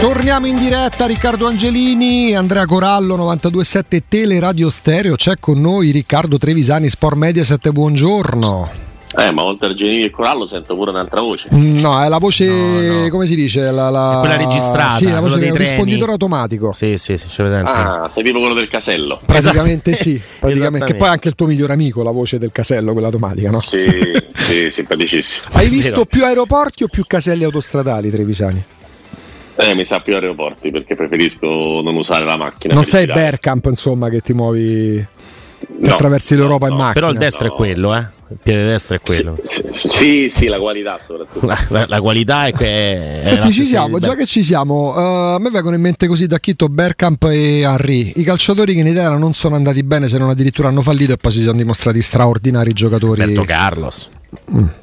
Torniamo in diretta, Riccardo Angelini, Andrea Corallo, 92.7 Tele Radio Stereo, c'è con noi Riccardo Trevisani, Sport Media 7, buongiorno. Eh, ma oltre a Genini e Corallo sento pure un'altra voce. No, è la voce, no, no. come si dice? La, la... quella registrata. Sì, la voce del risponditore automatico. Sì, sì, sì, c'è presente. Ah, sei tipo quello del casello. Praticamente sì, praticamente. che poi è anche il tuo migliore amico, la voce del casello, quella automatica, no? Sì, sì, simpaticissimo. Hai visto più aeroporti o più caselli autostradali, Trevisani? Eh, mi sa più aeroporti perché preferisco non usare la macchina. Non sei Bergkamp, insomma, che ti muovi no, attraversi l'Europa no, in macchina. Però il destro è quello, eh? Il piede destro è quello. Sì, sì, sì la qualità soprattutto. La, la, la qualità è che. Senti, ci siamo, già che ci siamo, uh, a me vengono in mente così da Chitto, Bergkamp e Henry. I calciatori che in Italia non sono andati bene, se non addirittura hanno fallito e poi si sono dimostrati straordinari giocatori. Roberto Carlos.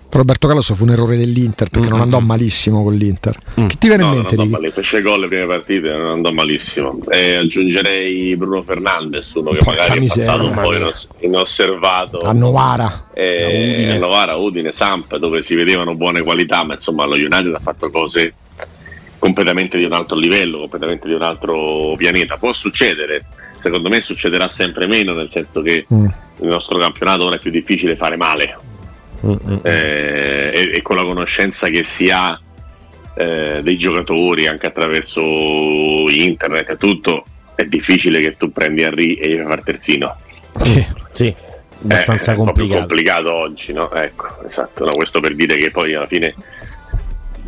Roberto Carlos fu un errore dell'Inter perché mm-hmm. non andò malissimo con l'Inter. Mm. Che ti viene no, in mente? Non andò fece gol le prime partite, non andò malissimo. E aggiungerei Bruno Fernandes, uno che Porca magari miseria, è passato un po' inos- inosservato. A Novara. E, Udine. A Novara, Udine, Samp, dove si vedevano buone qualità, ma insomma lo United ha fatto cose completamente di un altro livello, completamente di un altro pianeta. Può succedere, secondo me succederà sempre meno, nel senso che mm. il nostro campionato ora è più difficile fare male eh, e, e, con la conoscenza che si ha eh, dei giocatori anche attraverso internet e tutto, è difficile che tu prendi Henry e gli fai fare terzino. Sì, sì abbastanza è complicato. complicato oggi, no? Ecco, esatto. No, questo per dire che poi alla fine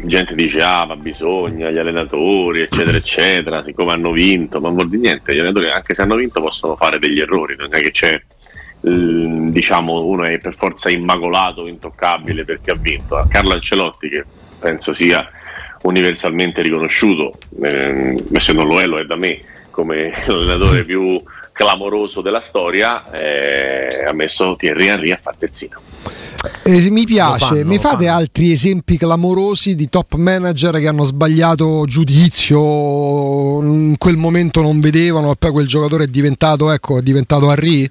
gente dice ah ma bisogna gli allenatori eccetera eccetera siccome hanno vinto ma non vuol dire niente gli allenatori anche se hanno vinto possono fare degli errori non è che c'è diciamo uno è per forza immacolato, intoccabile perché ha vinto. Carlo Ancelotti che penso sia universalmente riconosciuto, eh, se non lo è lo è da me, come l'allenatore più clamoroso della storia, eh, ha messo Thierry Henry a far terzino. Eh, mi piace, fanno, mi fate fanno. altri esempi clamorosi di top manager che hanno sbagliato giudizio, in quel momento non vedevano e poi quel giocatore è diventato, ecco, è diventato Henry?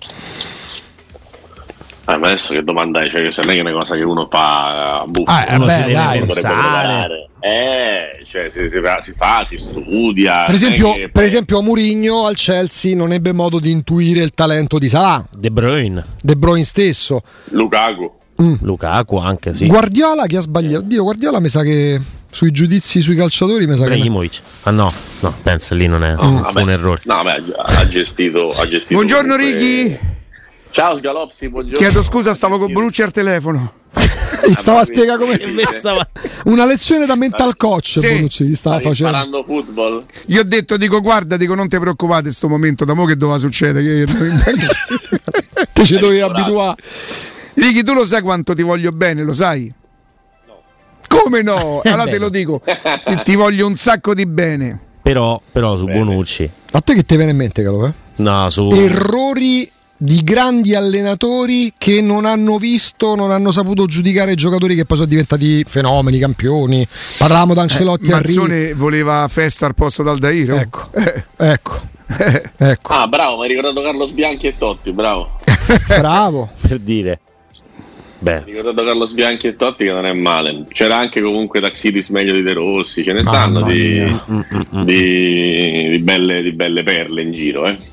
Eh, ma adesso che domanda è? Cioè, che se non è una cosa che uno fa a buffo, ah, uno beh, si dai, deve Eh, cioè, si, si, si, fa, si studia. Per esempio, per poi... esempio, Murigno al Chelsea non ebbe modo di intuire il talento di Salah. De Bruyne. De Bruyne stesso. Lukaku. Mm. Lukaku anche, sì. Guardiola che ha sbagliato. Dio, Guardiola mi sa che sui giudizi sui calciatori mi sa Ibrahimovic. che ah no no penso lì non è oh, un errore no beh, ha gestito, ha gestito buongiorno comunque... Righi Ciao Sgalopsi, buongiorno. Chiedo scusa, stavo con Bonucci al telefono. Gli stava a spiegare come stava... una lezione da mental coach. Sì. Bonucci gli stava facendo. Imparando football. Gli ho detto, dico, guarda, dico, non ti preoccupate, in questo momento, da mo che doveva succedere. Che... Te ci dovevi abituare. Ricky, tu lo sai quanto ti voglio bene, lo sai? No. Come no? Allora te lo dico, ti, ti, voglio un sacco di bene. Però, però su bene. Bonucci. A te che ti viene in mente, Calo? Eh? No, su. Errori di grandi allenatori che non hanno visto, non hanno saputo giudicare i giocatori che poi sono diventati fenomeni, campioni. Parlavamo da Ancelotti eh, Mazzone voleva festa al posto d'Aldairo. Ecco, eh. ecco. Eh. ecco. Ah, bravo, mi hai ricordato Carlo Sbianchi e Totti, bravo. bravo. per dire. Beh, mi ricordato Carlo Sbianchi e Totti che non è male. C'era anche comunque Taxidis meglio di De Rossi, ce ne stanno di, di, di, belle, di belle perle in giro, eh.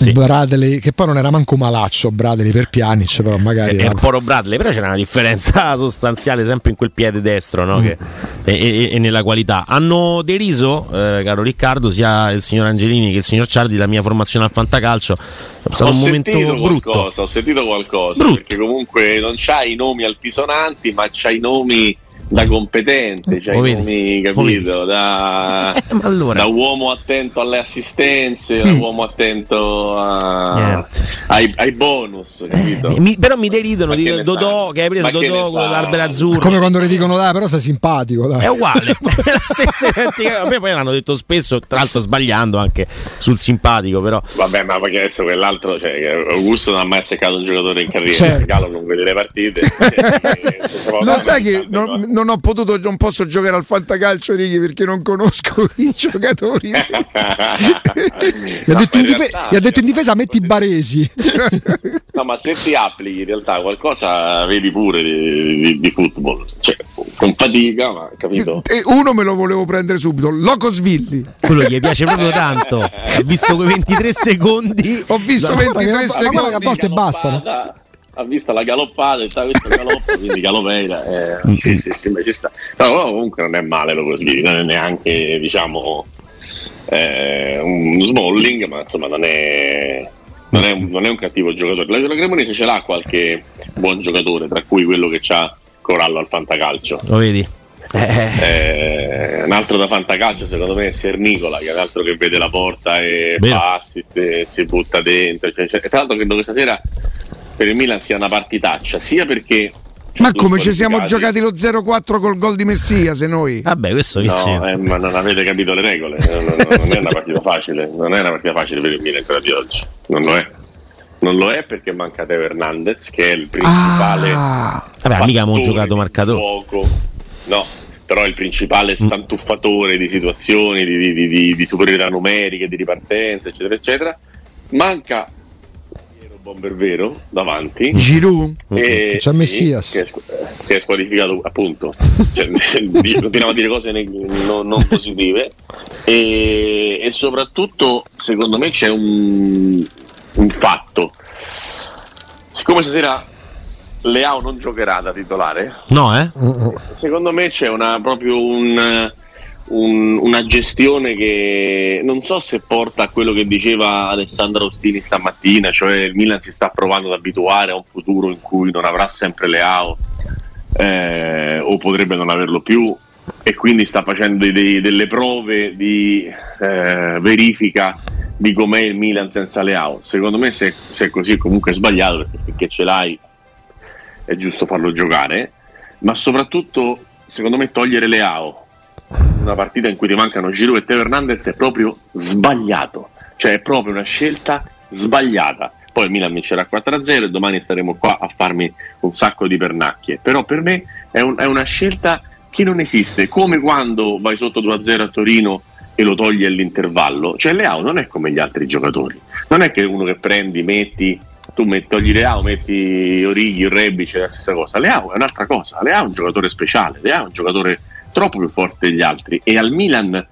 Sì. Bradley, che poi non era manco malaccio Bradley per Pjanic, però magari... È poro Bradley, però c'era una differenza sostanziale sempre in quel piede destro no? mm. che, e, e, e, nella qualità. Hanno deriso, eh, caro Riccardo, sia il signor Angelini che il signor Ciardi, la mia formazione al fantacalcio. È stato ho un momento brutto. Qualcosa, ho sentito qualcosa, brutto. perché comunque non c'hai i nomi altisonanti, ma c'hai i nomi da competente, cioè nomi, capito? Da, eh, allora. da, uomo attento alle assistenze, mm. da uomo attento a, ai, ai, bonus, capito? Mi, però mi deridono di Dodò che hai preso Dodò con l'albero azzurro. Come quando ti dicono dai, però sei simpatico. Dai. È uguale. A me poi l'hanno detto spesso, tra l'altro sbagliando anche sul simpatico, però. Vabbè, ma perché adesso quell'altro, cioè, Augusto non ha mai azzeccato un giocatore in carriera, certo. Galo non vede le partite. Lo sai che non, non ho potuto, non posso giocare al fantacalcio Righi perché non conosco i giocatori. gli, ha detto in difesa, gli ha detto in difesa metti Baresi. no, ma se ti applichi in realtà qualcosa vedi pure di, di, di football. Cioè, con fatica, ma capito? E uno me lo volevo prendere subito, Locosvilli. Quello gli piace proprio tanto. Ho visto quei 23 secondi. Ho visto La 23 guarda che- la secondi. guarda che a volte bastano. Ha visto la galoppata, sta questo galoppo, quindi galopeira. Eh, sì, sì, sì, ma ci sta. Però comunque non è male lo così, non è neanche, diciamo, eh, un Smalling, ma insomma non è, non è, un, non è un cattivo giocatore. La, la Cremonese ce l'ha qualche buon giocatore, tra cui quello che c'ha Corallo al Fantacalcio. Lo vedi? Eh, Eh, un altro da fantacalcio secondo me è Sernicola che è un altro che vede la porta e Vero. fa assist e si butta dentro cioè, cioè, tra l'altro credo che stasera per il Milan sia una partitaccia sia perché Ma come ci siamo giocati lo 0-4 col gol di Messia se noi? vabbè, questo che No, eh, ma non avete capito le regole, non, non- non è una partita facile, non è una partita facile per il Milan quella di oggi, non lo è. Non lo è perché manca Teo Hernandez che è il principale Ah, Vabbè, mica abbiamo giocato marcatore. No, però è il principale stantuffatore di situazioni, di, di, di- di- superiorità numeriche, di ripartenza, eccetera, eccetera. Manca Bomber vero davanti. Giroud? E, C'è Messias. Che è, che è squalificato appunto, cioè, continuiamo a dire cose neg- non, non positive e, e soprattutto secondo me c'è un, un fatto. Siccome stasera Leao non giocherà da titolare, No, eh? secondo me c'è una, proprio un- un- una gestione che non so se porta a quello che diceva Alessandro Ostini stamattina, cioè il Milan si sta provando ad abituare a un futuro in cui non avrà sempre Leao eh, o potrebbe non averlo più e quindi sta facendo dei- delle prove di eh, verifica di com'è il Milan senza Leao. Secondo me se, se è così comunque è sbagliato perché finché ce l'hai è giusto farlo giocare, ma soprattutto secondo me togliere Leao una partita in cui ti mancano Giroud e Teo Hernandez è proprio sbagliato, cioè è proprio una scelta sbagliata. Poi il Milan vincerà 4-0 e domani staremo qua a farmi un sacco di pernacchie, però per me è, un- è una scelta che non esiste, come quando vai sotto 2-0 a Torino e lo togli all'intervallo, cioè Leao non è come gli altri giocatori, non è che uno che prendi, metti tu metti, togli Leao, metti Orighi, Rebic, è la stessa cosa. Leao è un'altra cosa. Leao è un giocatore speciale, Leao è un giocatore troppo più forte degli altri. E al Milan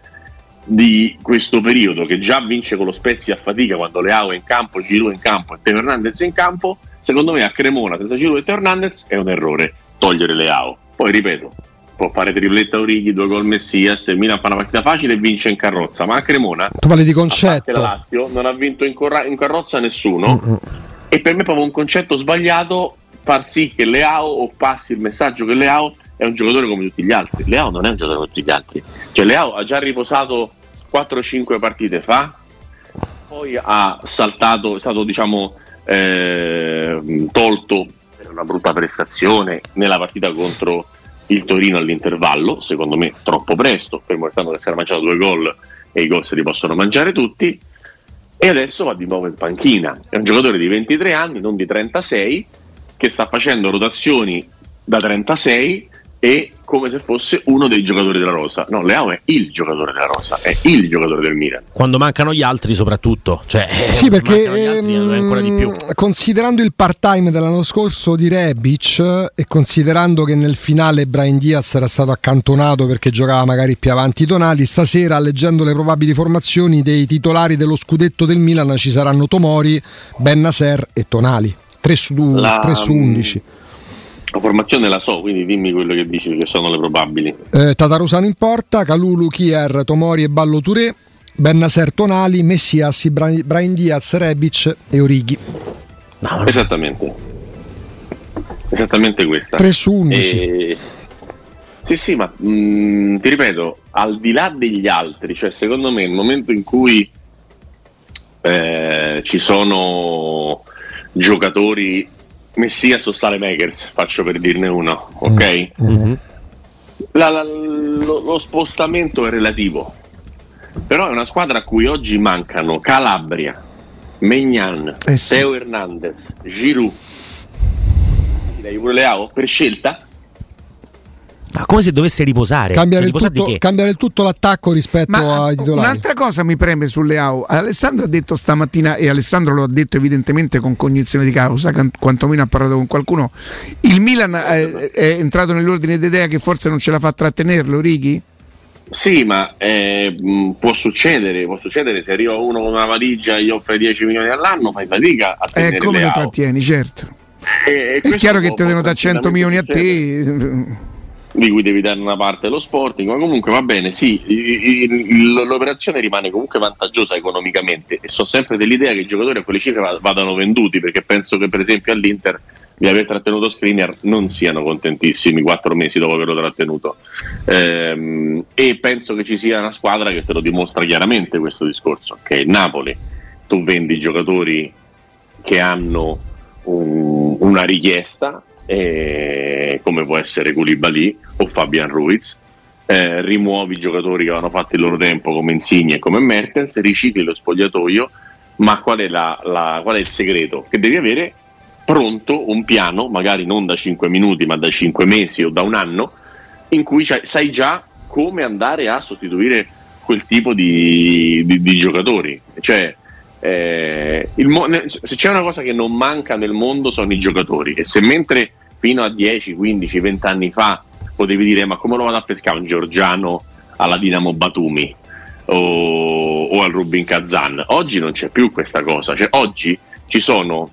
di questo periodo, che già vince con lo Spezia a fatica quando Leao è in campo, Giroud è in campo e Teo Hernandez è in campo, secondo me a Cremona, senza Giroud e Teo Hernandez è un errore togliere Leao. Poi ripeto, può fare tripletta Orighi, due gol Messias, il Milan fa una partita facile e vince in carrozza, ma a Cremona Tu parli di parte la concetto. Lazio, non ha vinto in, corra- in carrozza nessuno Mm, e per me è proprio un concetto sbagliato far sì che Leao o passi il messaggio che Leao è un giocatore come tutti gli altri. Leao non è un giocatore come tutti gli altri. Cioè Leao ha già riposato 4-5 partite fa poi ha saltato è stato diciamo eh, tolto per una brutta prestazione nella partita contro il Torino all'intervallo secondo me troppo presto fermo restando che si era mangiato due gol e i gol se li possono mangiare tutti. E adesso va di nuovo in panchina. È un giocatore di 23 anni, non di 36, che sta facendo rotazioni da 36 e come se fosse uno dei giocatori della Rosa. No, Leao è il giocatore della Rosa, è il giocatore del Milan. Quando mancano gli altri, soprattutto. Cioè, eh, Sì, se perché altri, ehm, è ancora di più. considerando il part-time dell'anno scorso di Rebic e considerando che nel finale Brian Diaz era stato accantonato perché giocava magari più avanti Tonali, stasera leggendo le probabili formazioni dei titolari dello scudetto del Milan ci saranno Tomori, Ben Nasser e Tonali. 3 su, du- La- 3 su 11. La formazione la so, quindi dimmi quello che dici che sono le probabili. Eh, Tatarusano in porta, Calulu, Kier, Tomori e Ballo Touré, Ben Nasser, Tonali, Messias, Bra- Brian Diaz, Rebic e Orighi. No, Esattamente. Esattamente questa. 3 su 11. E- Sì, sì, ma mh, ti ripeto, al di là degli altri, cioè secondo me il momento in cui eh, ci sono giocatori Messias o Makers, faccio per dirne uno, ok? Mhm. La- la- lo, lo spostamento è relativo, però è una squadra a cui oggi mancano Calabria, Megnan, Eh sì. Teo Hernandez, Giroud. Direi pure Leao per scelta? Come se dovesse riposare. Cambiare, il tutto, cambiare tutto, l'attacto rispetto Ma ai titolari. Un'altra cosa mi preme sulle AO. Alessandro ha detto stamattina, e Alessandro lo ha detto evidentemente con cognizione di causa, quantomeno ha parlato con qualcuno. Il Milan è, è entrato nell'ordine d'idea che forse non ce la fa trattenerlo, Righi? Sì, ma eh, può succedere, può succedere se arriva uno con una valigia e gli offre 10 milioni all'anno, fai fatica a tenere Eh, come lo trattieni, certo. E- e È chiaro che può- devono da 100 milioni a te. Di cui devi dare una parte allo Sporting, ma comunque va bene, sì, l'operazione rimane comunque vantaggiosa economicamente e sono sempre dell'idea che i giocatori a quelle cifre va- vadano venduti, perché penso che per esempio all'Inter di aver trattenuto Skriniar non siano contentissimi quattro mesi dopo averlo trattenuto Ehm, e penso che ci sia una squadra che te lo dimostra chiaramente questo discorso, che è il Napoli. Tu vendi giocatori che hanno un- una richiesta, eh, come può essere Koulibaly o Fabian Ruiz, eh, rimuovi i giocatori che hanno fatto il loro tempo come Insigne e come Mertens, ricicli lo spogliatoio, ma qual è, la- la- qual è il segreto? Che devi avere pronto un piano, magari non da 5 minuti, ma da 5 mesi o da un anno, in cui sai già come andare a sostituire quel tipo di, di- di giocatori. Cioè, eh, mo- se c'è una cosa che non manca nel mondo sono i giocatori e se mentre fino a 10, 15, 20 anni fa potevi dire ma come lo vado a pescare un Giorgiano alla Dinamo Batumi o, o al Rubin Kazan oggi non c'è più questa cosa cioè, oggi ci sono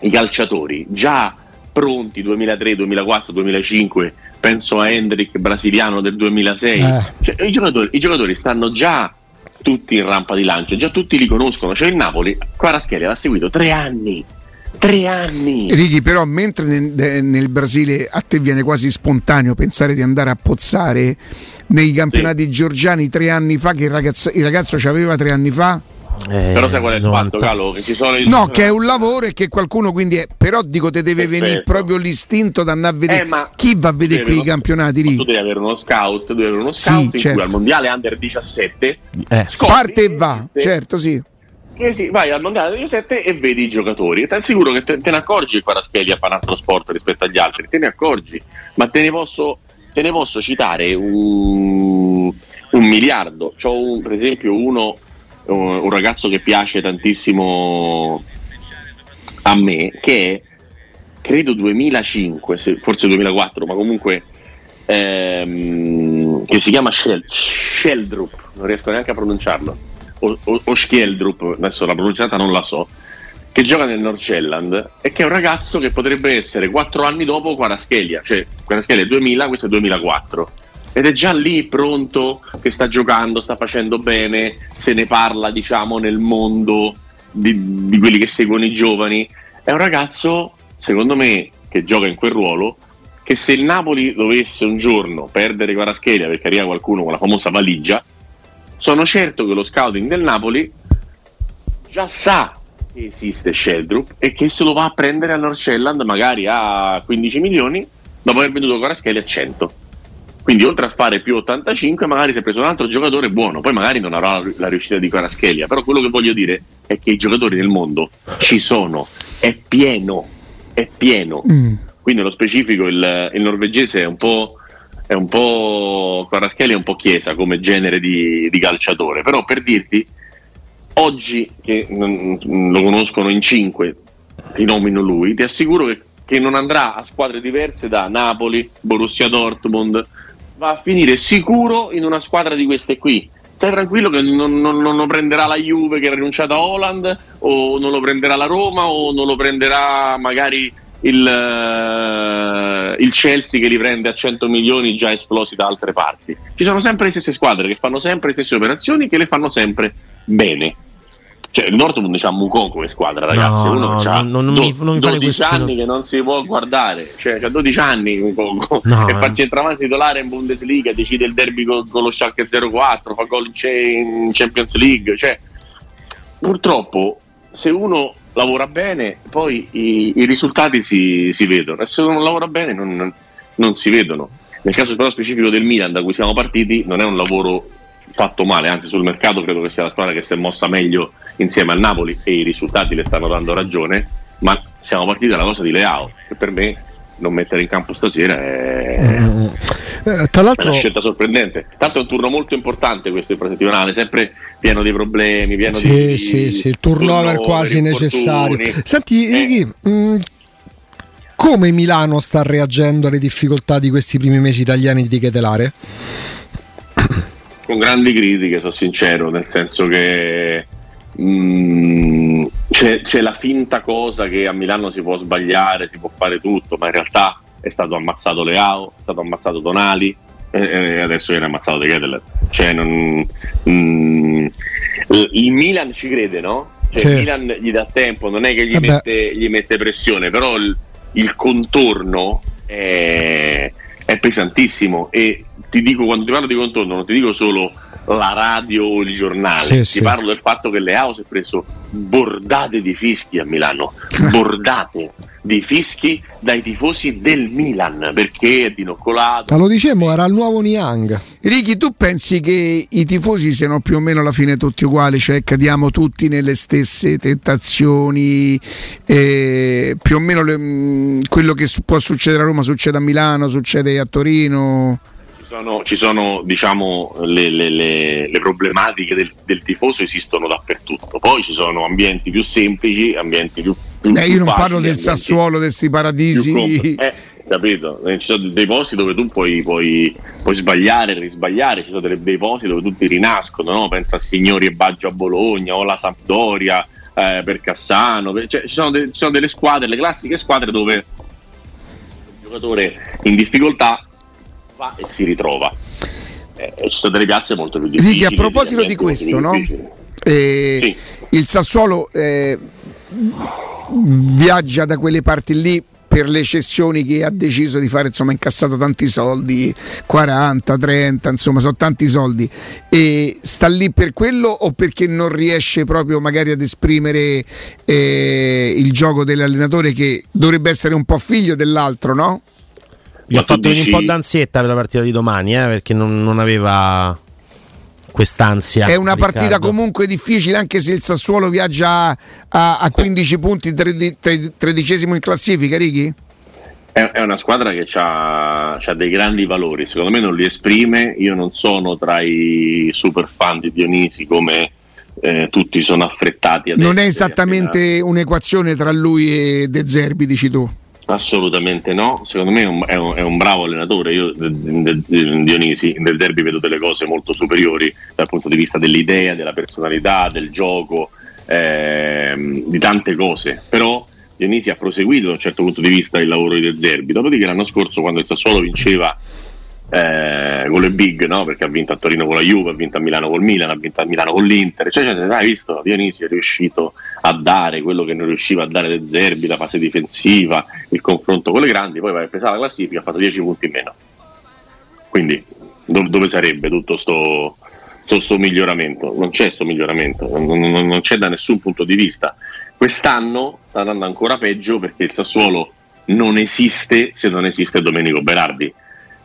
i calciatori già pronti 2003, 2004, 2005 penso a Hendrik brasiliano del 2006 Eh. Cioè, i, giocatori, i giocatori stanno già tutti in rampa di lancio, già tutti li conoscono. Cioè il Napoli, Quaraschelia l'ha seguito tre anni. Tre anni. Righi, però, mentre nel, nel Brasile a te viene quasi spontaneo pensare di andare a pozzare nei campionati georgiani tre anni fa, che il ragazzo, il ragazzo ci aveva tre anni fa? Eh, Però sai qual è il 90. fatto, Calo? Che ci sono i- No, che è un lavoro e che qualcuno quindi è. Però dico, te deve Perfetto. venire proprio l'istinto da andare a vedere. Eh, ma Chi va a vedere qui i campionati, Tu Righi? devi avere uno scout, devi avere uno Sì, scout in certo. cui al mondiale under 17 Eh, scopri Parte e va, esiste- certo, sì. che sì, vai al mondiale under 17 e vedi i giocatori. E ti assicuro che te, te ne accorgi che Quaraschelia fa un altro sport rispetto agli altri, te ne accorgi, ma te ne posso, te ne posso citare un, un miliardo. C'ho un- per esempio uno, un, ragazzo che piace tantissimo a me, che credo 2005, se- forse 2004, ma comunque ehm, che si chiama Shel- Sheldrup, non riesco neanche a pronunciarlo, o, o, o Schieldrup, adesso la pronunciata non la so, che gioca nel Norcelland e che è un ragazzo che potrebbe essere 4 anni dopo Quaraschelia, cioè Quaraschelia è 2000, questo è 2004. Ed è già lì pronto, che sta giocando, sta facendo bene, se ne parla diciamo nel mondo di, di quelli che seguono i giovani. È un ragazzo, secondo me, che gioca in quel ruolo, che se il Napoli dovesse un giorno perdere Quaraschelia perché arriva qualcuno con la famosa valigia, sono certo che lo scouting del Napoli già sa che esiste Sheldrup e che se lo va a prendere a Norcelland magari a 15 milioni dopo aver venduto Quaraschelia a 100. Quindi oltre a fare più 85 magari si è preso un altro giocatore buono, poi magari non avrà la, riuscita di Quaraschelia, però quello che voglio dire è che i giocatori nel mondo ci sono, è pieno, è pieno. Mm. Qui nello specifico il, il norvegese è un po' è un po' Quaraschelia è un po' chiesa come genere di, di calciatore, però per dirti oggi che mm, lo conoscono in cinque, ti nomino lui, ti assicuro che, che non andrà a squadre diverse da Napoli, Borussia Dortmund, va a finire sicuro in una squadra di queste qui. Stai tranquillo che non, non- non lo prenderà la Juve che ha rinunciato a Holland, o non lo prenderà la Roma, o non lo prenderà magari il, eh, il Chelsea che li prende a 100 milioni già esplosi da altre parti. Ci sono sempre le stesse squadre che fanno sempre le stesse operazioni che le fanno sempre bene. Cioè, il Dortmund c'ha Mucon come squadra, ragazzi. No, Uno no, c'ha non- non mi- non mi fare 12 questi- anni che non si può guardare. Cioè, c'ha 12 anni Mucon No, e eh. fa centravanti titolare in Bundesliga, decide il derby con, con lo Schalke 04, fa gol in Cha- in Champions League. Cioè, purtroppo, se uno lavora bene, poi i, i risultati si, si vedono. E se uno non lavora bene, non- non si vedono. Nel caso però specifico del Milan, da cui siamo partiti, non è un lavoro fatto male, anzi sul mercato credo che sia la squadra che si è mossa meglio insieme al Napoli e i risultati le stanno dando ragione, ma siamo partiti dalla cosa di Leao, che per me non mettere in campo stasera è... Eh, tra l'altro... È una scelta sorprendente. Tanto è un turno molto importante questo infrasettimanale, sempre pieno di problemi, pieno sì, di... Sì, sì, il turnover quasi necessario. Senti, eh. Ricky, mh, mm, come Milano sta reagendo alle difficoltà di questi primi mesi italiani di Chetelare? Con grandi critiche, sono sincero, nel senso che Mm, c'è, c'è, la finta cosa che a Milano si può sbagliare, si può fare tutto, ma in realtà è stato ammazzato Leao, è stato ammazzato Donali e adesso viene ammazzato De Keteler. Cioè, non, mm, il Milan ci crede, no? Cioè, sì. Il Milan gli dà tempo, non è che gli, mette, gli mette, pressione, però il, il contorno è, è pesantissimo e ti dico quando ti parlo di contorno non ti dico solo la radio o il giornale. Sì, Ti sì. parlo del fatto che Leao si è preso bordate di fischi a Milano, bordate di fischi dai tifosi del Milan perché è dinoccolato. Ma lo dicemmo, era il nuovo Niang. Ricky, tu pensi che i tifosi siano più o meno alla fine tutti uguali, cioè cadiamo tutti nelle stesse tentazioni, eh, più o meno le, mm, quello che può succedere a Roma succede a Milano, succede a Torino? Sono, ci sono diciamo, le, le, le, le problematiche del, del, tifoso esistono dappertutto. Poi ci sono ambienti più semplici, ambienti più. più eh, io non parlo del Sassuolo, di questi paradisi. Eh, capito? Eh, ci sono dei posti dove tu puoi, puoi, puoi sbagliare, risbagliare, ci sono dei, dei posti dove tutti rinascono, no? pensa a Signori e Baggio a Bologna o alla Sampdoria eh, per Cassano, cioè, ci, sono de, ci sono delle squadre, le classiche squadre dove il giocatore in difficoltà va e si ritrova. Eh, ci sono delle piazze molto più difficili. Ricky, a proposito di questo, no? Eh, sì. il Sassuolo eh, viaggia da quelle parti lì per le cessioni che ha deciso di fare, insomma, ha incassato tanti soldi, 40, 30, insomma, sono tanti soldi. E sta lì per quello o perché non riesce proprio magari ad esprimere eh, il gioco dell'allenatore che dovrebbe essere un po' figlio dell'altro, no? Gli ha fatto dici... un po' d'ansietta per la partita di domani, eh, perché non, non, aveva quest'ansia. È una Riccardo. partita comunque difficile, anche se il Sassuolo viaggia a, a 15 punti, tredicesimo in classifica, Righi? È una squadra che ha dei grandi valori, secondo me non li esprime. Io non sono tra i super fan di Dionisi come eh, tutti sono affrettati. non è esattamente appena... un'equazione tra lui e De Zerbi, dici tu? Assolutamente no, secondo me è un, è un, è un bravo allenatore, io Dionisi nel derby vedo delle cose molto superiori dal punto di vista dell'idea, della personalità, del gioco, ehm, di tante cose, però Dionisi ha proseguito da un certo punto di vista il lavoro di De Zerbi, dopodiché l'anno scorso quando il Sassuolo vinceva eh, con le big, no? perché ha vinto a Torino con la Juve, ha vinto a Milano col Milan, ha vinto a Milano con l'Inter, cioè, cioè hai visto, Dionisi è riuscito a dare quello che non riusciva a dare De Zerbi, la fase difensiva, il confronto con le grandi, poi va a pesare la classifica, ha fatto 10 punti in meno. Quindi dove, dove sarebbe tutto sto, sto, sto, miglioramento? Non c'è questo miglioramento, non, non, non c'è da nessun punto di vista. Quest'anno sta andando ancora peggio perché il Sassuolo non esiste se non esiste Domenico Berardi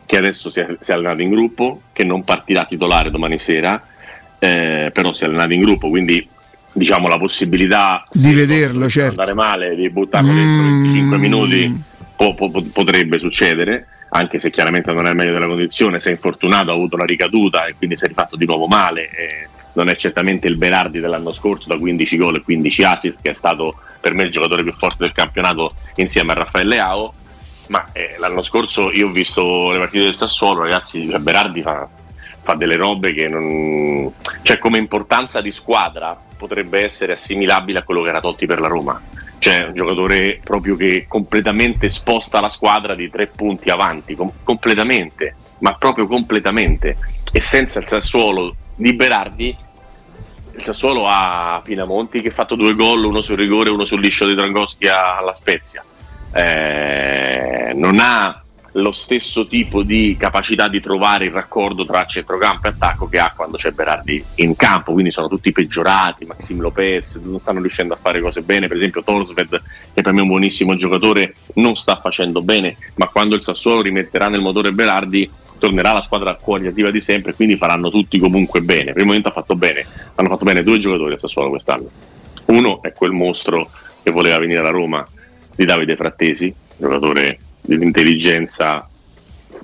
che adesso si è, si è allenato in gruppo, che non partirà titolare domani sera, eh, però si è allenato in gruppo, quindi diciamo la possibilità di vederlo, certo. andare male, di buttarlo mm. dentro 25 minuti po- po- potrebbe succedere, anche se chiaramente non è il meglio della condizione, si è infortunato, ha avuto una ricaduta e quindi si è rifatto di nuovo male. Eh, non è certamente il Berardi dell'anno scorso da 15 gol e 15 assist, che è stato per me il giocatore più forte del campionato insieme a Raffaele Leao ma eh, l'anno scorso io ho visto le partite del Sassuolo, ragazzi, Berardi fa, fa delle robe che non... cioè come importanza di squadra potrebbe essere assimilabile a quello che era Totti per la Roma. Cioè un giocatore proprio che completamente sposta la squadra di tre punti avanti, com- completamente, ma proprio completamente. E senza il Sassuolo di Berardi il Sassuolo ha Pinamonti che ha fatto due gol, uno sul rigore, uno sul liscio di Drangoschi alla Spezia eh, non ha lo stesso tipo di capacità di trovare il raccordo tra centrocampo e attacco che ha quando c'è Berardi in campo, quindi sono tutti peggiorati, Maxim Lopez non stanno riuscendo a fare cose bene, per esempio Torsved che per me è un buonissimo giocatore non sta facendo bene, ma quando il Sassuolo rimetterà nel motore Berardi tornerà la squadra qualitativa di sempre, quindi faranno tutti comunque bene. Per il momento ha fatto bene, hanno fatto bene due giocatori al Sassuolo quest'anno. Uno è quel mostro che voleva venire a Roma di Davide Frattesi, giocatore di un'intelligenza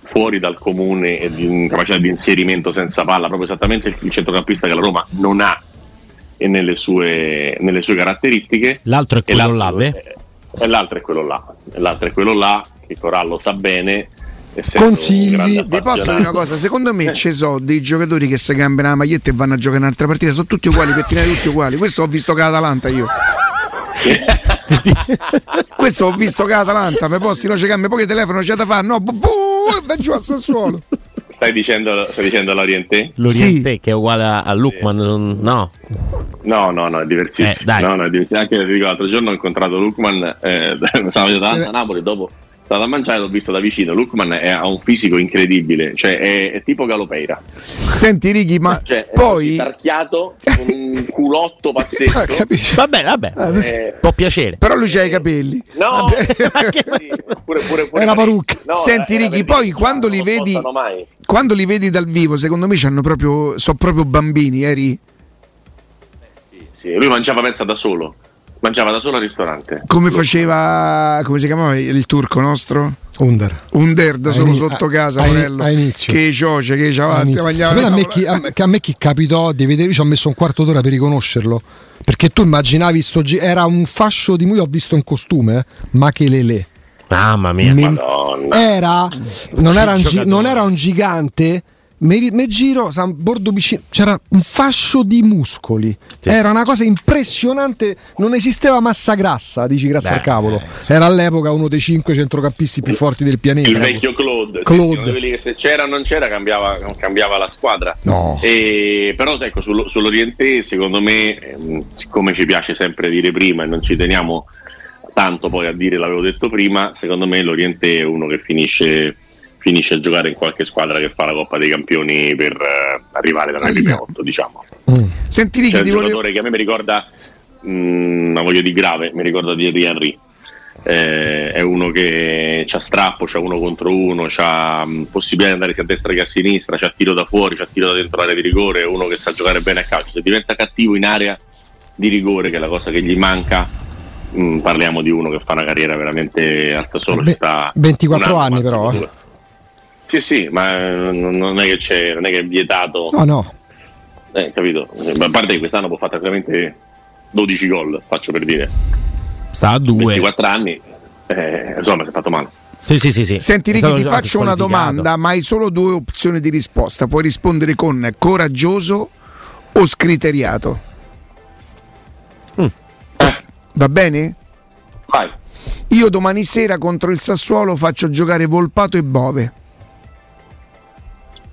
fuori dal comune e di capacità di inserimento senza palla, proprio esattamente il centrocampista che la Roma non ha e nelle sue, nelle sue caratteristiche. L'altro è quello là, è, e l'altro è quello là, l'altro è quello là che Corallo sa bene. Consigli, vi posso dire una cosa? Secondo me ci sono dei giocatori che si cambiano la maglietta e vanno a giocare un'altra partita, sono tutti uguali, pettinati tutti uguali. Questo ho visto che l'Atalanta io. Questo ho visto che l'Atalanta, mi posti no, c'è cambia poi il telefono c'è da fare, no, bu, bu, e giù a Sassuolo. Stai dicendo, stai dicendo l'Oriente? L'Oriente sì. che è uguale a Lukman, sì. no? No, no, no, è diversissimo. Eh, no, no, è diversissimo. Anche l'altro giorno ho incontrato Lukman, eh, stavo da eh. Napoli, dopo stato a mangiare l'ho visto da vicino. Lukman ha un fisico incredibile, cioè è, è tipo Galopeira. Senti, Righi, ma cioè, poi. Tarchiato, un culotto pazzesco. Ah, vabbè, vabbè, eh... può piacere. Però lui c'ha i capelli. No, sì, pure, pure, pure è una parrucca. No, Senti, Righi, poi quando li vedi. Quando li vedi dal vivo, secondo me proprio, sono proprio bambini, eri? Sì, sì, lui mangiava pensa da solo. Mangiava da solo al ristorante. Come faceva, come si chiamava il turco nostro? Under. Under da solo sotto casa, Morello. A inizio. Che cioce, che c'avanti, mangiava. A me, chi, a, a me chi capitò di vedere, io ci ho messo un quarto d'ora per riconoscerlo. Perché tu immaginavi sto era un fascio di cui ho visto un costume, eh? ma che lele. Mamma mia, Mi, era, non era, un, non era un gigante mi, mi giro, San Bordo vicino, c'era un fascio di muscoli. Sì. Era una cosa impressionante. Non esisteva massa grassa, dici grazie Beh, al cavolo. Eh, sì. Era all'epoca uno dei cinque centrocampisti più forti del pianeta. Il vecchio Claude. Claude. Sì, se c'era o non c'era cambiava, cambiava la squadra. No. E, però ecco, sul, sull'Oriente, secondo me, ehm, siccome ci piace sempre dire prima e non ci teniamo tanto poi a dire l'avevo detto prima, secondo me l'Oriente è uno che finisce finisce a giocare in qualche squadra che fa la Coppa dei Campioni per uh, arrivare tra le prime otto, diciamo. Mm. Senti, C'è un giocatore volevo... che a me mi ricorda, mh, mm, ma voglio di grave, mi ricorda di Henry. Eh, è uno che ha strappo, c'ha uno contro uno, ha mm, possibilità di andare sia a destra che a sinistra, c'ha tiro da fuori, c'ha tiro da dentro l'area di rigore, è uno che sa giocare bene a calcio. Se diventa cattivo in area di rigore, che è la cosa che gli manca, mh, parliamo di uno che fa una carriera veramente alza solo. Beh, 24 anni però. Eh. Sì, sì, ma non è che c'è, non è che è vietato. No, no. Eh, capito? A parte che quest'anno può fare tranquillamente 12 gol, faccio per dire. Sta a 2. 24 anni, eh, insomma, si è fatto male. Sì, sì, sì, sì. Senti Ricky, ti faccio una domanda, ma hai solo due opzioni di risposta. Puoi rispondere con coraggioso o scriteriato. Mm. Eh. Va bene? Vai. Io domani sera contro il Sassuolo faccio giocare Volpato e Bove.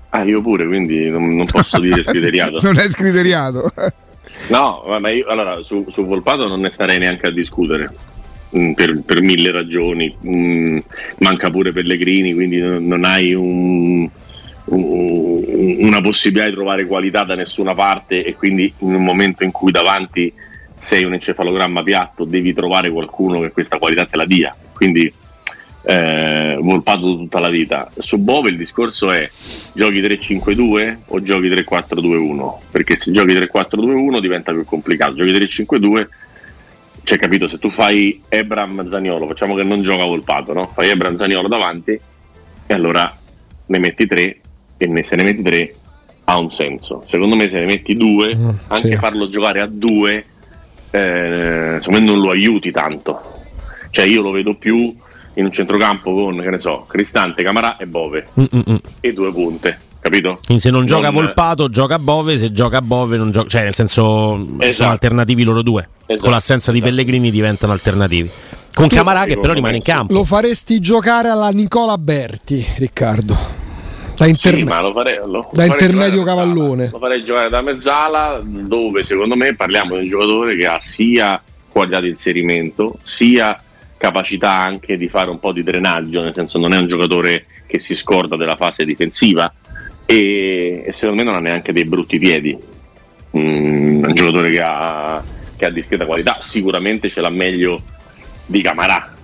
Ah, io pure, quindi non, non posso dire scriteriato. non è scriteriato. no, ma io allora su, su, Volpato non ne starei neanche a discutere. Mm, per, per, mille ragioni, mm, manca pure Pellegrini, quindi non, non hai un, un, una possibilità di trovare qualità da nessuna parte e quindi in un momento in cui davanti sei un encefalogramma piatto devi trovare qualcuno che questa qualità te la dia. Quindi eh, Volpato tutta la vita. Su Bove il discorso è giochi 3-5-2 o giochi 3-4-2-1? Perché se giochi 3-4-2-1 diventa più complicato, giochi 3-5-2 cioè capito, se tu fai Ebram Zaniolo, facciamo che non gioca Volpato, no? Fai Ebram Zaniolo davanti e allora ne metti tre e ne, se ne metti tre ha un senso. Secondo me se ne metti due, mm, anche sì. farlo giocare a due, eh, secondo me non lo aiuti tanto. Cioè io lo vedo più in un centrocampo con, che ne so, Cristante, Camarà e Bove Mm-mm. e due punte. Capito? Quindi se non, non gioca Volpato, gioca Bove, se gioca Bove non gioca, cioè nel senso esatto. sono alternativi loro due. Esatto. Con l'assenza esatto. di Pellegrini diventano alternativi. Con tu, Camarà che però rimane in campo. Lo faresti giocare alla Nicola Berti, Riccardo. Da, interme- sì, lo farei, lo, da intermedio cavallone. Lo farei giocare da mezzala, dove secondo me parliamo di un giocatore che ha sia qualità di inserimento, sia capacità anche di fare un po' di drenaggio, nel senso non è un giocatore che si scorda della fase difensiva e, e secondo me non ha neanche dei brutti piedi. Mm, un giocatore che ha, che ha discreta qualità, sicuramente ce l'ha meglio di Camarà,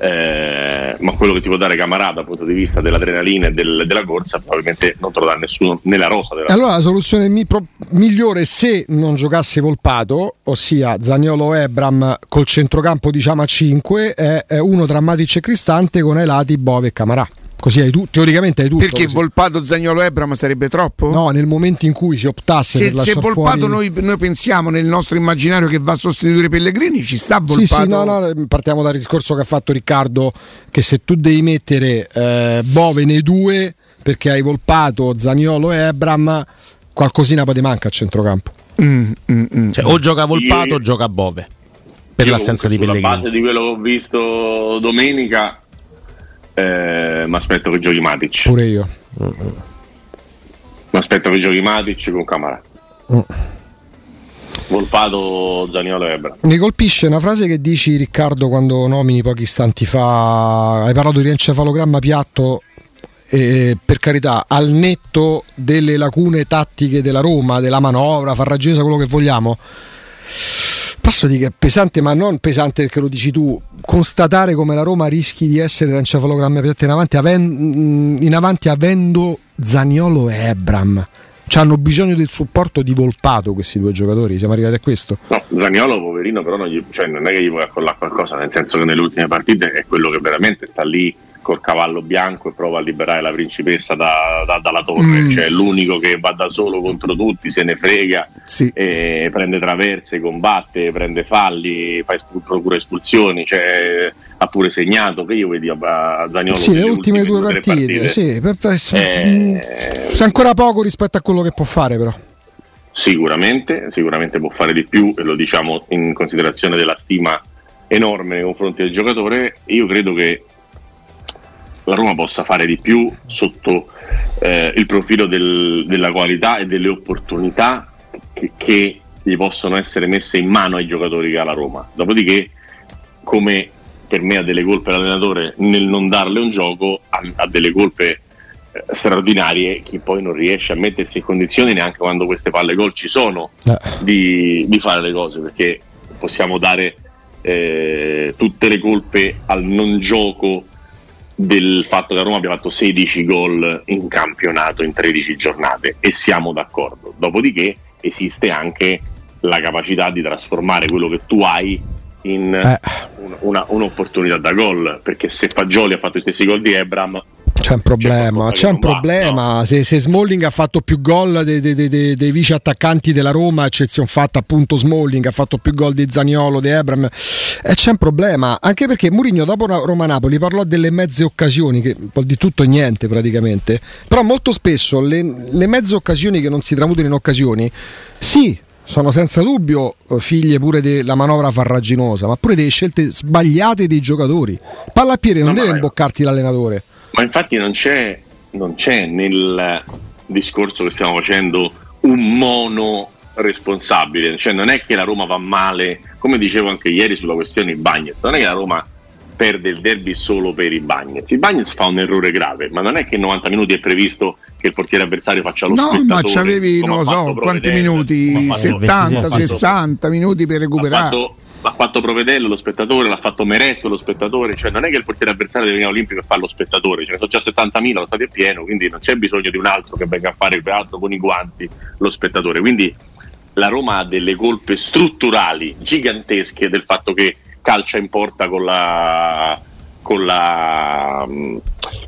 eh, ma quello che ti può dare Camarà dal punto di vista dell'adrenalina e del, della corsa probabilmente non te lo dà nessuno nella rosa della allora la soluzione mi, pro, migliore se non giocasse Volpato ossia Zagnolo Ebram col centrocampo diciamo a 5 è, è uno tra Matic e Cristante con ai lati Bove e Camarà Così hai tu, teoricamente hai tutto. Perché così. Volpato Zagnolo Ebram sarebbe troppo? No, nel momento in cui si optasse se, per lasciare se Volpato fuori... noi, noi, pensiamo nel nostro immaginario che va a sostituire Pellegrini, ci sta Volpato? Sì, sì, no, no, partiamo dal discorso che ha fatto Riccardo, che se tu devi mettere eh, Bove nei due, perché hai Volpato, Zaniolo e Ebram, qualcosina poi ti manca a centrocampo. Mm, mm, mm. Cioè, o gioca Volpato o gioca Bove. Per Io l'assenza di Pellegrini. Sulla base di quello che ho visto domenica, eh, mi aspetto che giochi Matic. Pure io. Mi aspetto che giochi Matic con Camara. Volpato, Zaniolo Ebra. Mi colpisce una frase che dici Riccardo quando nomini pochi istanti fa, hai parlato di encefalogramma piatto e per carità, al netto delle lacune tattiche della Roma, della manovra, farraginosa, quello che vogliamo. Posso dire che è pesante, ma non pesante perché lo dici tu, constatare come la Roma rischi di essere l'encefalogramma piatto in avanti, aven- in avanti avendo Zaniolo e Ebram. Hanno bisogno del supporto di Volpato questi due giocatori, siamo arrivati a questo. No, Zaniolo, poverino, però non, gli, cioè, non è che gli puoi accollare qualcosa, nel senso che nelle ultime partite è quello che veramente sta lì col cavallo bianco e prova a liberare la principessa da, da, dalla torre, mm. cioè l'unico che va da solo contro tutti, se ne frega, sì. e prende traverse, combatte, prende falli, fa espul- procura espulsioni, cioè, ha pure segnato che io vedi a Zaniolo sì, le ultime, ultime due partite, partite. Sì, per, per, eh, c'è ancora poco rispetto a quello che può fare però. Sicuramente, sicuramente può fare di più e lo diciamo in considerazione della stima enorme nei confronti del giocatore. Io credo che la Roma possa fare di più sotto eh, il profilo del, della qualità e delle opportunità che, che, gli possono essere messe in mano ai giocatori che ha la Roma. Dopodiché, come per me ha delle colpe l'allenatore nel non darle un gioco, ha, ha delle colpe eh, straordinarie che poi non riesce a mettersi in condizioni neanche quando queste palle gol ci sono eh. di, di, fare le cose perché possiamo dare eh, tutte le colpe al non gioco del fatto che Roma abbia fatto 16 gol in campionato in 13 giornate e siamo d'accordo. Dopodiché esiste anche la capacità di trasformare quello che tu hai in eh. Una, una, un'opportunità da gol, perché se Fagioli ha fatto i stessi gol di Ebram c'è un problema, c'è, c'è un problema. No? se, se, Smalling ha fatto più gol dei, dei, dei, dei, vice attaccanti della Roma, eccezione fatta appunto Smalling, ha fatto più gol di Zaniolo, di Ebram, eh, c'è un problema. Anche perché Mourinho dopo Roma-Napoli parlò delle mezze occasioni, che un po' di tutto e niente praticamente. Però molto spesso le, le mezze occasioni che non si tramutano in occasioni, sì, sono senza dubbio figlie pure della manovra farraginosa, ma pure delle scelte sbagliate dei giocatori. Palla a piede non no, deve imboccarti l'allenatore. Ma infatti non c'è, non c'è nel discorso che stiamo facendo un mono responsabile, cioè non è che la Roma va male, come dicevo anche ieri sulla questione Bagnets, non è che la Roma perde il derby solo per i Bagnets. Il Bagnets fa un errore grave, ma non è che in 90 minuti è previsto che il portiere avversario faccia lo no, ma c'avevi, non so, quanti minuti, 70, 60 minuti per recuperare. L'ha fatto Provedello lo spettatore, l'ha fatto Meretto lo spettatore, cioè non è che il portiere avversario deve venire all'Olimpico e fa lo spettatore, ce ne sono già 70.000, lo stadio è pieno, quindi non c'è bisogno di un altro che venga a fare il teatro con i guanti lo spettatore. Quindi la Roma ha delle colpe strutturali gigantesche del fatto che calcia in porta con la, con la um,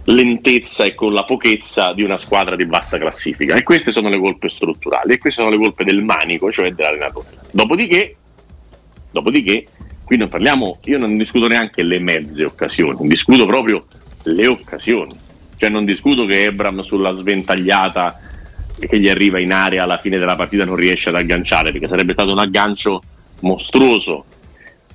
lentezza e con la pochezza di una squadra di bassa classifica e queste sono le colpe strutturali e queste sono le colpe del manico, cioè dell'allenatore. Dopodiché Dopodiché, qui non parliamo, io non discuto neanche le mezze occasioni, discuto proprio le occasioni. Cioè non discuto che Ebram sulla sventagliata che gli arriva in area alla fine della partita non riesce ad agganciare, perché sarebbe stato un aggancio mostruoso.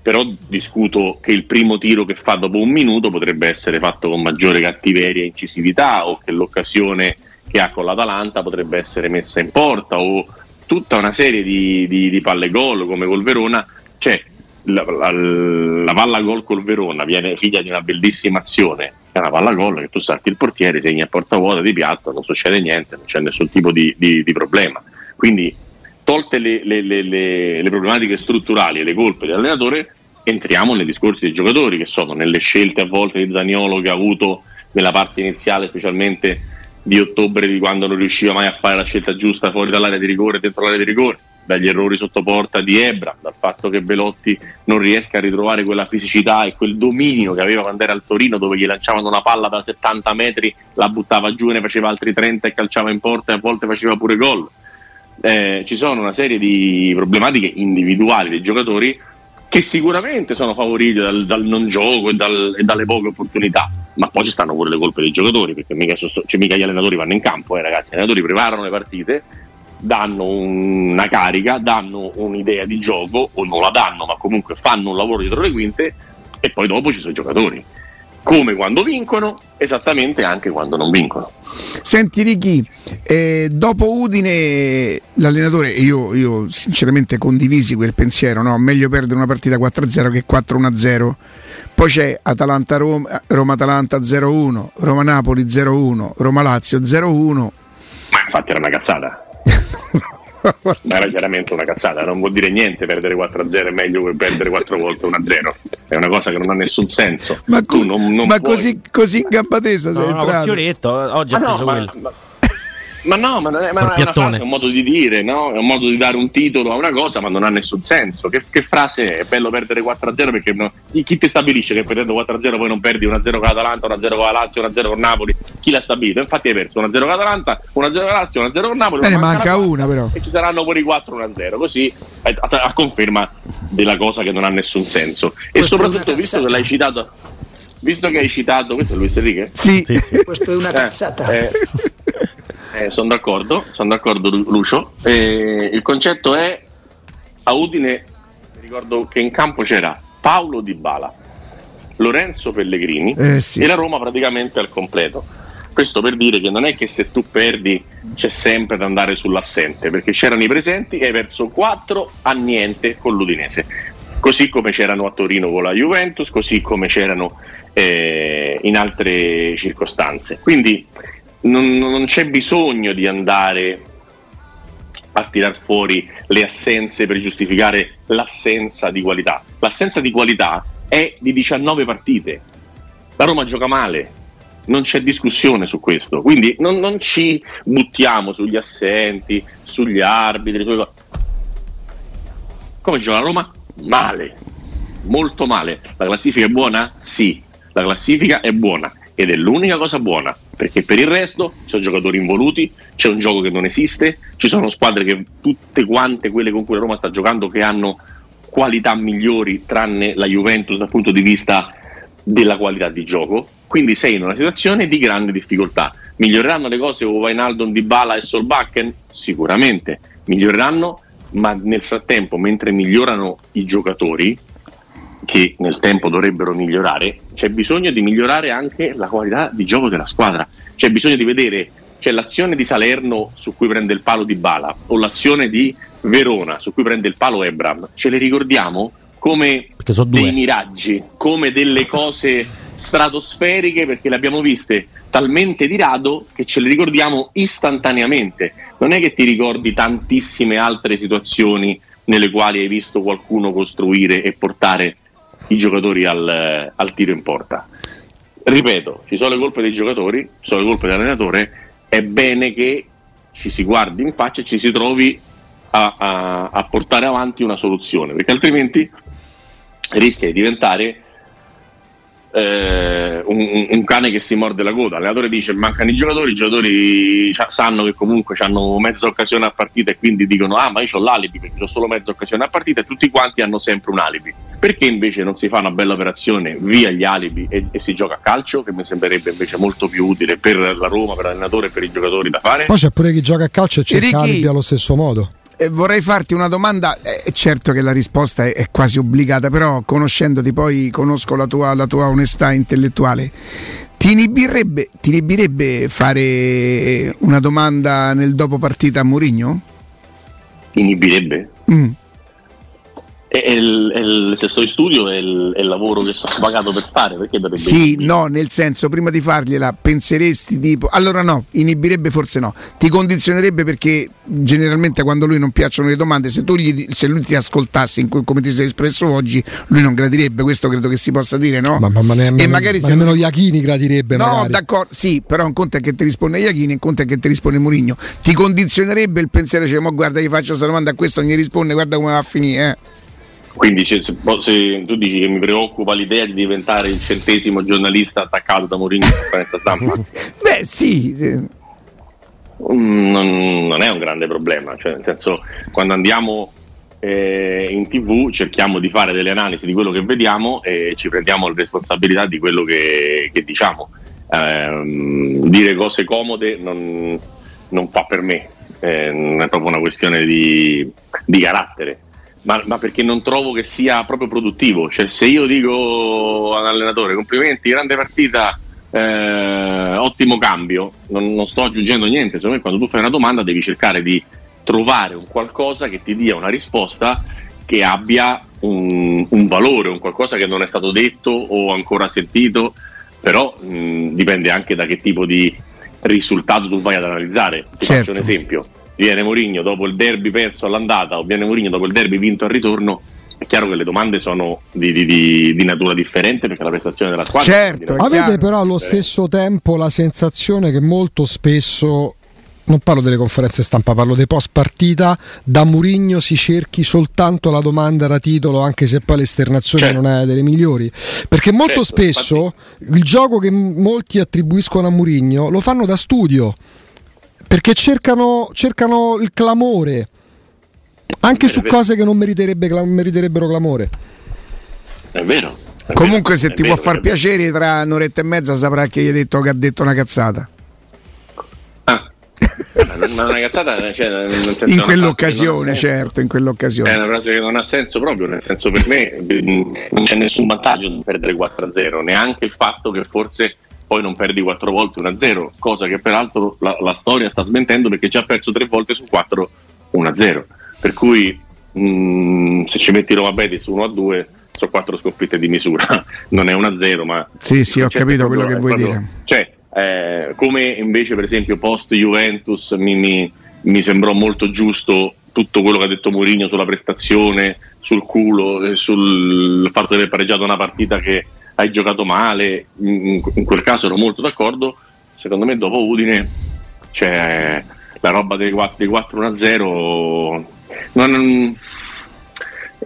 Però discuto che il primo tiro che fa dopo un minuto potrebbe essere fatto con maggiore cattiveria e incisività, o che l'occasione che ha con l'Atalanta potrebbe essere messa in porta, o tutta una serie di, di, di palle gol come col Verona cioè, la, la, la, palla gol col Verona viene figlia di una bellissima azione. È una palla gol che tu salti il portiere, segni a porta vuota di piatto, non succede niente, non c'è nessun tipo di, di, problema. Quindi, tolte le, le, le, le, problematiche strutturali e le colpe dell'allenatore, entriamo nei discorsi dei giocatori, che sono nelle scelte a volte di Zaniolo che ha avuto nella parte iniziale, specialmente di ottobre, di quando non riusciva mai a fare la scelta giusta fuori dall'area di rigore, dentro l'area di rigore dagli errori sotto porta di Ebra, dal fatto che Belotti non riesca a ritrovare quella fisicità e quel dominio che aveva quando era al Torino, dove gli lanciavano una palla da 70 metri, la buttava giù, ne faceva altri 30 e calciava in porta e a volte faceva pure gol. Eh, ci sono una serie di problematiche individuali dei giocatori che sicuramente sono favoriti dal, dal non gioco e, dal, e, dalle poche opportunità, ma poi ci stanno pure le colpe dei giocatori, perché mica, cioè, mica gli allenatori vanno in campo, eh, ragazzi, gli allenatori preparano le partite danno una carica, danno un'idea di gioco o non la danno, ma comunque fanno un lavoro dietro le quinte e poi dopo ci sono i giocatori. Come quando vincono, esattamente anche quando non vincono. Senti Ricky, eh, dopo Udine l'allenatore, io, io sinceramente condivisi quel pensiero, no? meglio perdere una partita 4-0 che 4-1-0. Poi c'è Atalanta-Roma, Roma-Atalanta 0-1, Roma-Napoli 0-1, Roma-Lazio 0-1. Ma infatti era una cazzata ma era chiaramente una cazzata, non vuol dire niente perdere 4-0 è meglio che perdere 4 volte 1-0, è una cosa che non ha nessun senso. Ma, co- non, non ma così, così, in gambatesa no, sei no, entrato. Fioretto, oggi ha preso no, quello. Ma, ma no, ma, non è, ma è una frase, è un modo di dire, no? è un modo di dare un titolo a una cosa, ma non ha nessun senso. Che, che frase è? È bello perdere 4-0 perché no, chi ti stabilisce che perdendo 4-0 poi non perdi 1-0 con l'Atalanta, 1-0 con la Lazio, 1-0 con Napoli? Chi l'ha stabilito? Infatti hai perso 1-0 con l'Atalanta, 1-0 con la Lazio, 1-0 con Napoli. Eh, ne manca una però. E ci saranno pure i 4-1-0, così a, a, a, conferma della cosa che non ha nessun senso. E Questo soprattutto visto che l'hai citato visto che hai citato questo è Luis Enrique? Sì, sì, sì. questo è una cazzata. Eh, eh, eh, sono d'accordo, sono d'accordo Lucio. Eh, il concetto è a Udine, ricordo che in campo c'era Paolo Di Bala, Lorenzo Pellegrini eh, sì. e la Roma praticamente al completo. Questo per dire che non è che se tu perdi c'è sempre da andare sull'assente, perché c'erano i presenti e hai perso 4 a niente con l'Udinese. Così come c'erano a Torino con la Juventus, così come c'erano eh, in altre circostanze. Quindi non, non c'è bisogno di andare a tirar fuori le assenze per giustificare l'assenza di qualità. L'assenza di qualità è di 19 partite. La Roma gioca male, non c'è discussione su questo. Quindi non, non ci buttiamo sugli assenti, sugli arbitri. Sulle... Come gioca la Roma? Male, molto male. La classifica è buona? Sì, la classifica è buona ed è l'unica cosa buona perché per il resto ci sono giocatori involuti, c'è un gioco che non esiste, ci sono squadre che tutte quante quelle con cui la Roma sta giocando che hanno qualità migliori tranne la Juventus dal punto di vista della qualità di gioco, quindi sei in una situazione di grande difficoltà. Miglioreranno le cose con Wainaldon, Bala e Solbakken? Sicuramente miglioreranno, ma nel frattempo mentre migliorano i giocatori che nel tempo dovrebbero migliorare, c'è bisogno di migliorare anche la qualità di gioco della squadra. C'è bisogno di vedere c'è l'azione di Salerno su cui prende il palo di Bala o l'azione di Verona su cui prende il palo Ebram. Ce le ricordiamo come dei miraggi, come delle cose stratosferiche perché le abbiamo viste talmente di rado che ce le ricordiamo istantaneamente. Non è che ti ricordi tantissime altre situazioni nelle quali hai visto qualcuno costruire e portare i giocatori al, al tiro in porta. Ripeto, ci sono le colpe dei giocatori, ci sono le colpe dell'allenatore, è bene che ci si guardi in faccia e ci si trovi a, a, a portare avanti una soluzione, perché altrimenti rischia di diventare eh, un, un, cane che si morde la coda. L'allenatore dice mancano i giocatori, i giocatori sanno che comunque hanno mezza occasione a partita e quindi dicono ah ma io ho l'alibi perché ho solo mezza occasione a partita e tutti quanti hanno sempre un alibi. Perché invece non si fa una bella operazione via gli alibi e, e si gioca a calcio che mi sembrerebbe invece molto più utile per la Roma, per l'allenatore e per i giocatori da fare? Poi c'è pure chi gioca a calcio e cerca alibi allo stesso modo. Eh, vorrei farti una domanda, eh, certo che la risposta è, è, quasi obbligata, però conoscendoti poi conosco la tua, la tua onestà intellettuale. Ti inibirebbe, ti inibirebbe, fare una domanda nel dopo partita a Mourinho? Inibirebbe? Mm. È il, è il, se sto in studio è il, è il, lavoro che sono pagato per fare perché sì no nel senso prima di fargliela penseresti tipo allora no inibirebbe forse no. Ti condizionerebbe perché generalmente quando lui non piacciono le domande se, tu gli, se lui ti ascoltasse in, come ti sei espresso oggi lui non gradirebbe questo credo che si possa dire no? Ma, ma, ma ne, e magari ma nemmeno Iachini gradirebbe no magari. d'accordo sì però un conto è che ti risponde Iachini un conto è che ti risponde Murigno ti condizionerebbe il pensiero cioè ma guarda gli faccio questa domanda a questo non gli risponde guarda come va a finire eh quindi se, se, tu dici che mi preoccupa l'idea di diventare il centesimo giornalista attaccato da Mourinho in conferenza stampa? Beh sì. Mm, non, non, è un grande problema, cioè nel senso quando andiamo eh, in tv cerchiamo di fare delle analisi di quello che vediamo e ci prendiamo la responsabilità di quello che, che diciamo. Eh, dire cose comode non, non fa per me, eh, non è proprio una questione di, di carattere ma, ma, perché non trovo che sia proprio produttivo. Cioè, se io dico all'allenatore complimenti, grande partita, eh, ottimo cambio, non, non, sto aggiungendo niente. Secondo me, quando tu fai una domanda, devi cercare di trovare un qualcosa che ti dia una risposta che abbia un, un valore, un qualcosa che non è stato detto o ancora sentito. Però mh, dipende anche da che tipo di risultato tu vai ad analizzare. Ti certo. faccio un esempio viene Mourinho dopo il derby perso all'andata o viene Mourinho dopo il derby vinto al ritorno, è chiaro che le domande sono di, di, di, di natura differente perché la prestazione della squadra certo, avete però allo stesso tempo la sensazione che molto spesso non parlo delle conferenze stampa, parlo dei post partita, da Murigno si cerchi soltanto la domanda da titolo, anche se poi l'esternazione certo. non è delle migliori. Perché molto certo, spesso infatti... il gioco che molti attribuiscono a Murigno lo fanno da studio perché cercano, cercano il clamore anche su cose che non meriterebbe, meriterebbero clamore. È vero. È Comunque, vero, se ti vero, può far piacere, tra un'oretta e mezza saprà che gli hai detto che ha detto una cazzata. Ah. Ma una cazzata cioè, in quell'occasione, certo, in quell'occasione. È una frase che non ha senso proprio, nel senso per me non c'è nessun vantaggio di perdere 4-0, neanche il fatto che forse poi non perdi quattro volte 1-0, cosa che peraltro la, la, storia sta smentendo perché ci ha perso tre volte su quattro 1-0. Per cui mh, mm, se ci metti Roma Betis 1-2 sono quattro sconfitte di misura, non è 1-0 ma... Sì, sì, ho capito quello che vuoi dire. Cioè, eh, come invece per esempio post Juventus mi, mi, mi, sembrò molto giusto tutto quello che ha detto Mourinho sulla prestazione, sul culo, sul fatto di aver pareggiato una partita che hai giocato male, in, in quel caso ero molto d'accordo, secondo me dopo Udine c'è la roba dei 4-1-0 non,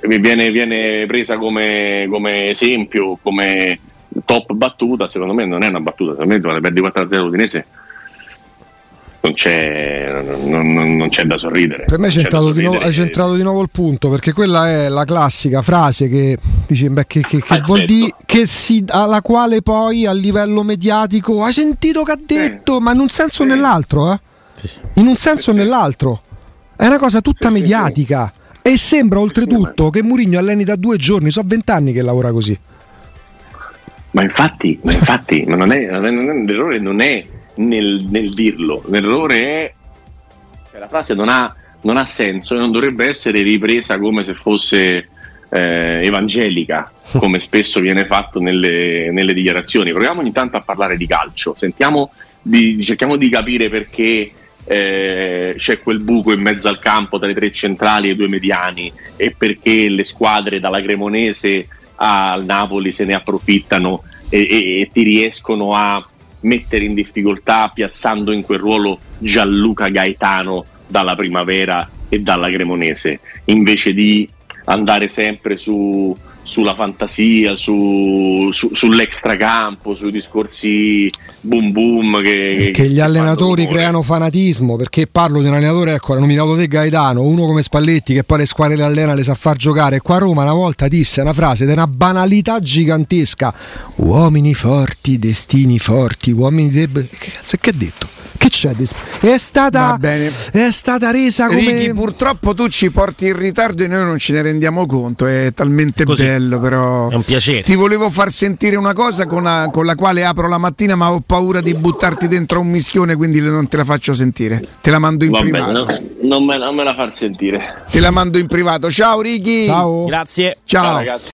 viene, viene, presa come, come, esempio, come top battuta, secondo me non è una battuta, secondo me quando perdi 4-0 Udinese non c'è, non, non, non c'è, da sorridere. Per me hai centrato, di nuovo, hai centrato di nuovo il punto, perché quella è la classica frase che, dici, beh, che, che, che vuol dire che si, alla quale poi a livello mediatico hai sentito che ha detto, sì. ma in un senso o sì. nell'altro, eh? sì, in un senso o nell'altro. È una cosa tutta mediatica. E sembra oltretutto che Murigno alleni da due giorni, so vent'anni che lavora così. Ma infatti, ma infatti ma non è, non è, l'errore non è nel, nel dirlo. L'errore è cioè, la frase non ha, non ha, senso e non dovrebbe essere ripresa come se fosse eh, evangelica, come spesso viene fatto nelle, nelle, dichiarazioni. Proviamo ogni tanto a parlare di calcio, di, cerchiamo di capire perché eh, c'è quel buco in mezzo al campo tra i tre centrali e i due mediani e perché le squadre dalla Cremonese al Napoli se ne approfittano e, e, e ti riescono a mettere in difficoltà piazzando in quel ruolo Gianluca Gaetano dalla primavera e dalla Cremonese, invece di andare sempre su, sulla fantasia, su, su, sull'extracampo, sui discorsi boom boom che, che gli allenatori creano fanatismo perché parlo di un allenatore ecco l'ha nominato te Gaetano uno come Spalletti che poi le squadre le allena le sa far giocare qua a Roma una volta disse una frase di una banalità gigantesca uomini forti destini forti uomini deboli che cazzo che ha detto che c'è? È stata, è stata resa come. Ricky, purtroppo tu ci porti in ritardo e noi non ce ne rendiamo conto. È talmente Così bello però. È un piacere. Ti volevo far sentire una cosa con la, con la quale apro la mattina, ma ho paura di buttarti dentro un mischione, quindi non te la faccio sentire. Te la mando in Va privato. bene, no? non, me, non me la far sentire. Te la mando in privato. Ciao Ricky. Ciao. Grazie. Ciao. Ciao, ragazzi.